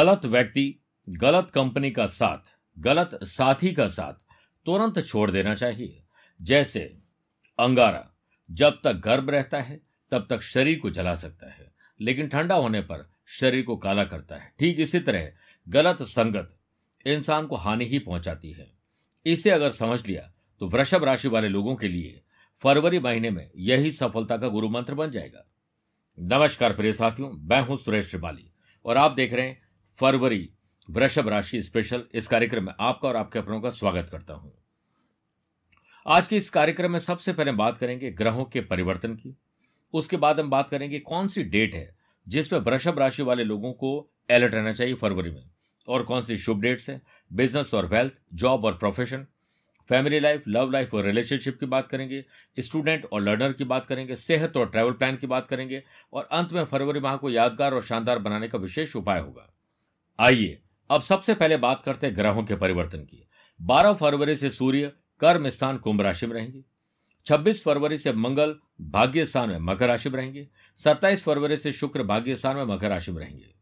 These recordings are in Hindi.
गलत व्यक्ति गलत कंपनी का साथ, गलत साथी का साथ तुरंत छोड़ देना चाहिए। जैसे अंगारा, जब तक गर्भ रहता है, तब तक शरीर को जला सकता है, लेकिन ठंडा होने पर शरीर को काला करता है। ठीक इसी तरह गलत संगत इंसान को हानि ही पहुंचाती है। इसे अगर समझ लिया तो वृषभ राशि वाले लोगों के लिए फरवरी महीने में यही सफलता का गुरु मंत्र बन जाएगा। नमस्कार प्रिय साथियों, मैं हूँ सुरेश श्रिवाली और आप देख रहे हैं फरवरी, वृषभ राशि स्पेशल इस कार्यक्रम में आपका और आपके अपनों का स्वागत करता हूँ। आज के इस कार्यक्रम में सबसे पहले बात करेंगे ग्रहों के परिवर्तन की। उसके बाद हम बात करेंगे कौन सी डेट है जिसमें वृषभ राशि वाले लोगों को अलर्ट रहना चाहिए फरवरी में और कौन सी शुभ डेट्स है। बिज़नेस और वेल्थ जॉब और profession family life love life और रिलेशनशिप की बात करेंगे स्टूडेंट और लर्नर की बात करेंगे, सेहत और ट्रैवल प्लान की बात करेंगे और अंत में फरवरी माह को यादगार और शानदार बनाने का विशेष उपाय होगा। आइए, अब सबसे पहले बात करते हैं ग्रहों के परिवर्तन की। 12 फरवरी से सूर्य, कर्म स्थान कुंभ राशि में रहेंगे। 26 फरवरी से मंगल, भाग्य स्थान में मकर राशि में रहेंगे। 27 फरवरी से शुक्र, भाग्य स्थान में मकर राशि में रहेंगे।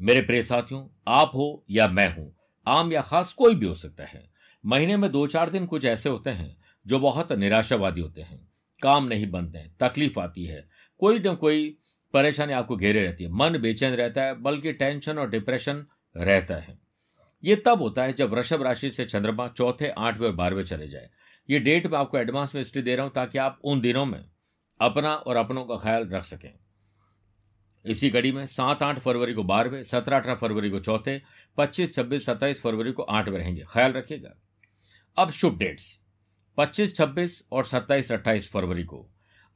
मेरे प्रिय साथियों, आप हो या मैं हूँ, आम या खास कोई भी हो सकता है। महीने में दो चार दिन कुछ ऐसे होते हैं, जो बहुत निराशावादी होते हैं। काम नहीं बनते हैं तकलीफ़ आती है। कोई न कोई परेशानी आपको घेरे रहती है। मन बेचैन रहता है, बल्कि टेंशन और डिप्रेशन रहता है। ये तब होता है जब वृषभ राशि से चंद्रमा चौथे, आठवें और बारहवें चले जाए। ये डेट मैं आपको एडवांस में इसलिए दे रहा हूँ ताकि आप उन दिनों में अपना और अपनों का ख्याल रख सकें। इसी कड़ी में सात, आठ फरवरी को बारहवें, सत्रह, अठारह फरवरी को चौथे, पच्चीस, छब्बीस, सत्ताईस फरवरी को आठवें रहेंगे। ख्याल रखिएगा। अब शुभ डेट्स। पच्चीस, छब्बीस और सत्ताईस, अट्ठाईस फरवरी को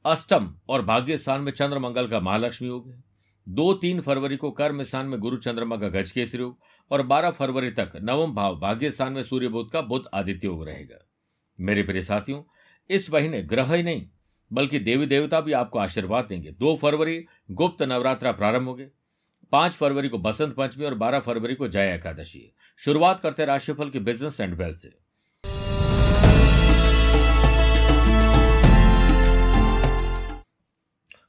अष्टम और भाग्य स्थान में चंद्र मंगल का महालक्ष्मी योग है। दो तीन फरवरी को कर्म स्थान में गुरु चंद्रमा का गज केसरी योग और बारह फरवरी तक नवम भाव भाग्य स्थान में सूर्य बुद्ध का बुद्ध आदित्य योग रहेगा। मेरे प्रिय साथियों, इस महीने ग्रह ही नहीं, बल्कि देवी देवता भी आपको आशीर्वाद देंगे। दो फरवरी गुप्त नवरात्रा प्रारंभ होंगे। पाँच फरवरी को बसंत पंचमी और बारह फरवरी को जय एकादशी शुरुआत करते राशिफल के बिज़नेस एंड वेल्थ से।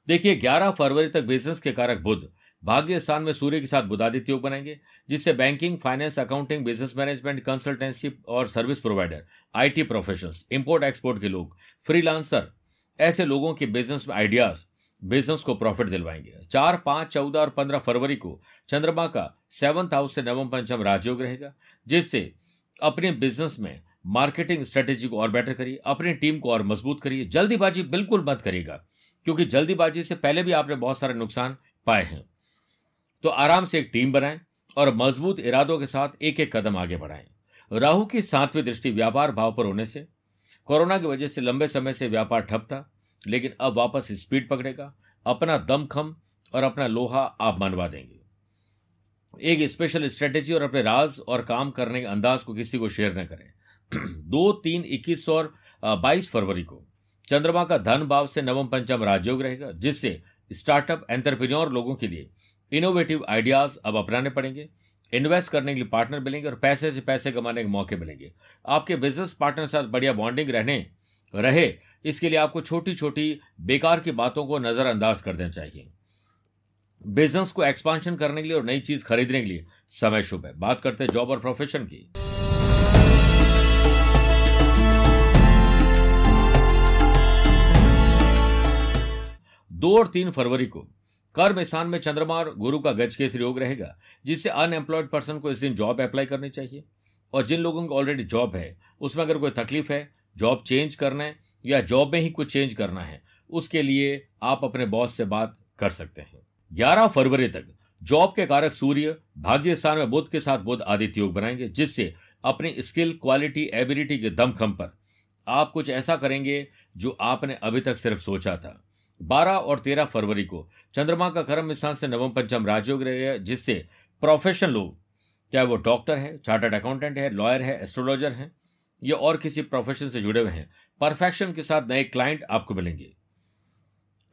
देखिए 11 फरवरी तक बिज़नेस के कारक बुध। भाग्य स्थान में सूर्य के साथ बुधादित्य योग बनाएँगे, जिससे banking finance accounting business management consultancy और service provider IT professionals import export के लोग फ्रीलांसर ऐसे लोगों के बिज़नेस में आइडियाज़ बिज़नेस को प्रॉफिट दिलवाएँगे। चार, पाँच, चौदह और पंद्रह फरवरी को चंद्रमा का सेवंथ हाउस से नवम पंचम राजयोग रहेगा, जिससे अपने बिज़नेस में मार्केटिंग स्ट्रेटेजी को और बेटर करिए, अपनी टीम को और मज़बूत करिए। जल्दीबाजी बिल्कुल मत करिएगा। क्योंकि जल्दीबाजी से पहले भी आपने बहुत सारे नुकसान पाए हैं। तो आराम से एक टीम बनाएँ और मज़बूत इरादों के साथ एक एक कदम आगे बढ़ाएँ। राहु की सातवीं दृष्टि व्यापार भाव पर होने से, कोरोना की वजह से लंबे समय से व्यापार ठप था, लेकिन अब वापस स्पीड पकड़ेगा, अपना दमखम और अपना लोहा आप मनवा देंगे। एक स्पेशल स्ट्रेटेजी और अपने राज और काम करने के अंदाज को किसी को शेयर न करें। दो तीन इक्कीस और बाईस फरवरी को चंद्रमा का धन भाव से नवम पंचम राजयोग रहेगा, जिससे स्टार्टअप एंटरप्रेन्योर लोगों के लिए इनोवेटिव आइडियाज़ अब अपनाने पड़ेंगे इन्वेस्ट करने के लिए पार्टनर मिलेंगे और पैसे से पैसे कमाने के मौके मिलेंगे। आपके बिज़नेस पार्टनर साथ बढ़िया बॉन्डिंग रहने, रहे, इसके लिए आपको छोटी छोटी बेकार की बातों को नजरअंदाज कर देना चाहिए। बिज़नेस को एक्सपांशन करने के लिए और नई चीज़ खरीदने के लिए समय शुभ है। बात करते हैं जॉब और प्रोफेशन की। दो और तीन फरवरी को कर्म स्थान में चंद्रमा और गुरु का गज केसरी योग रहेगा, जिससे अनएम्प्लॉयड पर्सन को इस दिन जॉब अप्लाई करनी चाहिए। और जिन लोगों को ऑलरेडी जॉब है, उसमें अगर कोई तकलीफ़ है जॉब चेंज करना है, या जॉब में ही कुछ चेंज करना है, उसके लिए आप अपने बॉस से बात कर सकते हैं। ग्यारह फरवरी तक जॉब के कारक सूर्य भाग्य स्थान में बुद्ध के साथ बुद्ध आदित्य योग बनाएँगे, जिससे अपनी स्किल क्वालिटी एबिलिटी के दमखम पर आप कुछ ऐसा करेंगे जो आपने अभी तक सिर्फ़ सोचा था। बारह और तेरह फरवरी को चंद्रमा का कर्म स्थान से नवम पंचम राजयोग रहेगा जिससे प्रोफेशन लोग चाहे वो डॉक्टर है चार्टर्ड अकाउंटेंट है लॉयर है एस्ट्रोलॉजर है, या और किसी प्रोफेशन से जुड़े हुए हैं परफेक्शन के साथ नए क्लाइंट आपको मिलेंगे।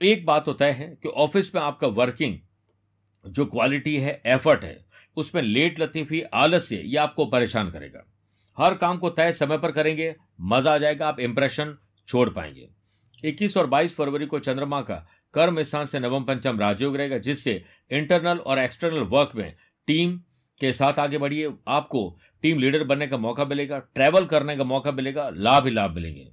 एक बात तो तय है कि ऑफ़िस में आपका वर्किंग जो क्वालिटी है एफर्ट है, उसमें लेट लतीफी, आलस्य, ये आपको परेशान करेगा। हर काम को तय समय पर करेंगे, मज़ा आ जाएगा, आप इंप्रेशन छोड़ पाएँगे। 21 और 22 फरवरी को चंद्रमा का कर्म स्थान से नवम पंचम राजयोग रहेगा, जिससे इंटरनल और एक्सटर्नल वर्क में टीम के साथ आगे बढ़िए। आपको टीम लीडर बनने का मौका मिलेगा ट्रैवल करने का मौका मिलेगा, लाभ ही लाभ मिलेंगे।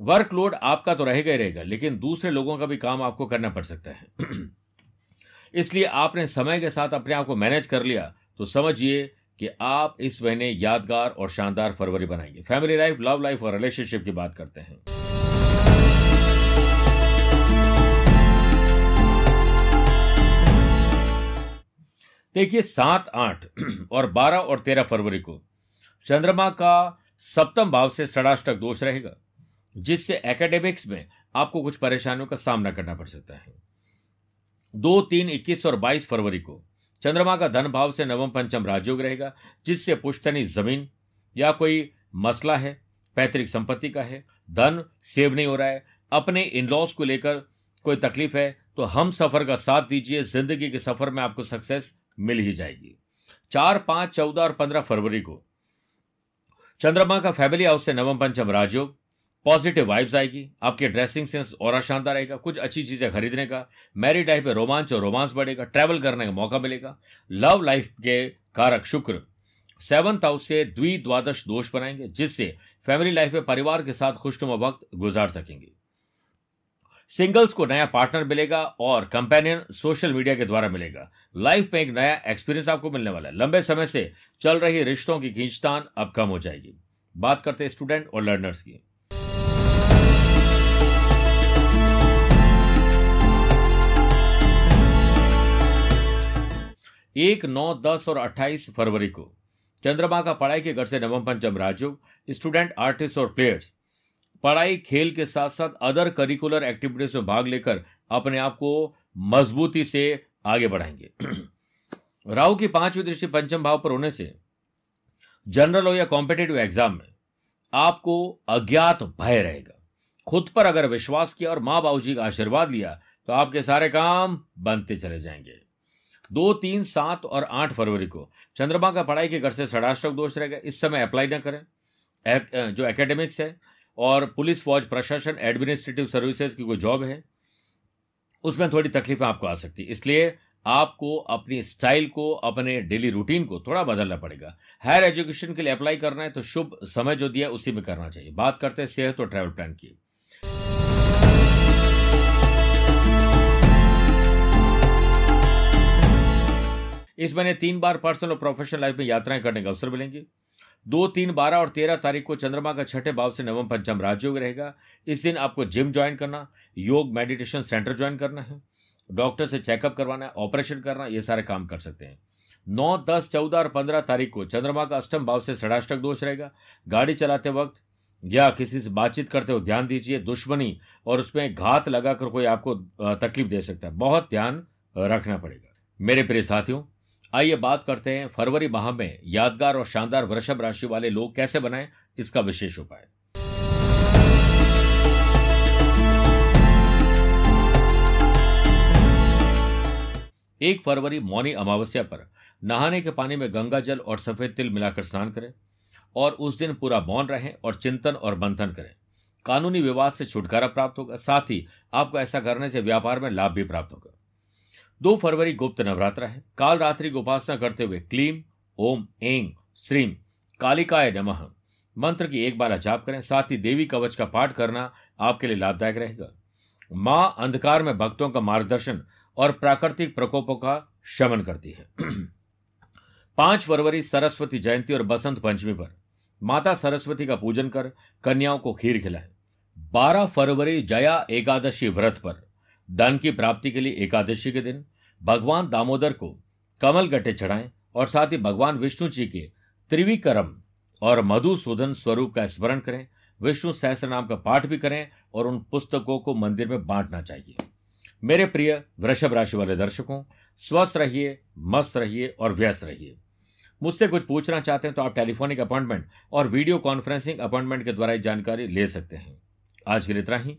वर्कलोड आपका तो रहेगा ही रहेगा, लेकिन दूसरे लोगों का भी काम आपको करना पड़ सकता है। इसलिए आपने समय के साथ अपने आप को मैनेज कर लिया तो समझिए कि आप इस महीने यादगार और शानदार फरवरी बनाएँगे फैमिली लाइफ लव लाइफ और रिलेशनशिप की बात करते हैं। देखिए, सात आठ और बारह और तेरह फरवरी को चंद्रमा का सप्तम भाव से षडाष्टक दोष रहेगा, जिससे एकेडमिक्स में आपको कुछ परेशानियों का सामना करना पड़ सकता है। दो, तीन, इक्कीस और बाईस फरवरी को चंद्रमा का धन भाव से नवम पंचम राजयोग रहेगा, जिससे पुश्तनी ज़मीन या कोई मसला है, पैतृक संपत्ति का है, धन सेव नहीं हो रहा है, अपने इन लॉस को लेकर कोई तकलीफ़ है तो हम सफ़र का साथ दीजिए, ज़िंदगी के सफ़र में आपको सक्सेस मिल ही जाएगी। चार, पाँच, चौदह और पंद्रह फरवरी को चंद्रमा का फैमिली हाउस से नवम पंचम राजयोग पॉजिटिव वाइब्स आएगी। आपके ड्रेसिंग सेंस और शानदार रहेगा कुछ अच्छी चीज़ें खरीदने का मैरिड लाइफ में रोमांच और रोमांस बढ़ेगा। ट्रैवल करने का मौका मिलेगा। लव लाइफ के कारक शुक्र सेवंथ हाउस से द्वि द्वादश दोष बनाएँगे, जिससे फैमिली लाइफ में परिवार के साथ खुशनुमा वक्त गुजार सकेंगे। सिंगल्स को नया पार्टनर मिलेगा और कंपेनियन सोशल मीडिया के द्वारा मिलेगा। लाइफ में एक नया एक्सपीरियंस आपको मिलने वाला है। लंबे समय से चल रही रिश्तों की खींचतान अब कम हो जाएगी। बात करते हैं स्टूडेंट और लर्नर्स की। एक, नौ, दस और अट्ठाईस फरवरी को चंद्रमा का पढ़ाई के घर से नवम पंचम राजयोग, स्टूडेंट, आर्टिस्ट और प्लेयर्स पढ़ाई, खेल के साथ साथ अदर करिकुलर एक्टिविटीज़ में भाग लेकर अपने आप को मजबूती से आगे बढ़ाएँगे। राहु की पांचवी दृष्टि पंचम भाव पर होने से जनरल हो या कॉम्पिटेटिव एग्ज़ाम में आपको अज्ञात भय रहेगा। खुद पर अगर विश्वास किया और माँ बाबू जी का आशीर्वाद लिया तो आपके सारे काम बनते चले जाएँगे। दो, तीन, सात और आठ फरवरी को चंद्रमा का पढ़ाई के घर से षडाष्टक दोष रहेगा। इस समय अप्लाई ना करें। जो एकेडमिक्स है और पुलिस फौज प्रशासन एडमिनिस्ट्रेटिव सर्विसेज़ की कोई जॉब है? उसमें थोड़ी तकलीफें आपको आ सकती है। इसलिए आपको अपनी स्टाइल को, अपने डेली रूटीन को थोड़ा बदलना पड़ेगा। हायर एजुकेशन के लिए अप्लाई करना है तो शुभ समय जो दिया उसी में करना चाहिए। बात करते हैं सेहत और ट्रैवल प्लान की। इस महीने तीन बार पर्सनल और प्रोफेशनल लाइफ में यात्राएँ करने का अवसर मिलेंगे। दो, तीन, बारह और तेरह तारीख को चंद्रमा का छठे भाव से नवम पंचम राजयोग रहेगा। इस दिन आपको जिम ज्वाइन करना, योग मेडिटेशन सेंटर ज्वाइन करना है, डॉक्टर से चेकअप करवाना है ऑपरेशन करना, ये सारे काम कर सकते हैं। नौ, दस, चौदह और पंद्रह तारीख को चंद्रमा का अष्टम भाव से षडाष्टक दोष रहेगा। गाड़ी चलाते वक्त या किसी से बातचीत करते हो ध्यान दीजिए, दुश्मनी और उसमें घात लगाकर कोई आपको तकलीफ़ दे सकता है। बहुत ध्यान रखना पड़ेगा। मेरे प्रिय साथियों आइए बात करते हैं फरवरी माह में यादगार और शानदार वृषभ राशि वाले लोग कैसे बनाएँ इसका विशेष उपाय। एक फरवरी मौनी अमावस्या पर नहाने के पानी में गंगा जल और सफ़ेद तिल मिलाकर स्नान करें और उस दिन पूरा मौन रहें और चिंतन और मंथन करें। कानूनी विवाद से छुटकारा प्राप्त होगा, साथ ही आपको ऐसा करने से व्यापार में लाभ भी प्राप्त होगा। दो फरवरी गुप्त नवरात्र है। काल रात्रि की उपासना करते हुए क्लीम ओम एंग श्रीम कालिकाय नमः। मंत्र की एक बार जाप करें, साथ ही देवी कवच का पाठ करना आपके लिए लाभदायक रहेगा। माँ अंधकार में भक्तों का मार्गदर्शन और प्राकृतिक प्रकोपों का शमन करती है। पाँच फरवरी सरस्वती जयंती और बसंत पंचमी पर। माता सरस्वती का पूजन कर कन्याओं को खीर खिलाएँ। बारह फरवरी जया एकादशी व्रत पर। धन की प्राप्ति के लिए एकादशी के दिन भगवान दामोदर को कमल गट्टे चढ़ाएँ और साथ ही भगवान विष्णु जी के त्रिविक्रम और मधुसूदन स्वरूप का स्मरण करें। विष्णु सहस्र नाम का पाठ भी करें और उन पुस्तकों को मंदिर में बांटना चाहिए। मेरे प्रिय वृषभ राशि वाले दर्शकों, स्वस्थ रहिए, मस्त रहिए और व्यस्त रहिए। मुझसे कुछ पूछना चाहते हैं तो आप टेलीफोनिक अपॉइंटमेंट और वीडियो कॉन्फ्रेंसिंग अपॉइंटमेंट के द्वारा जानकारी ले सकते हैं। आज के लिए इतना ही।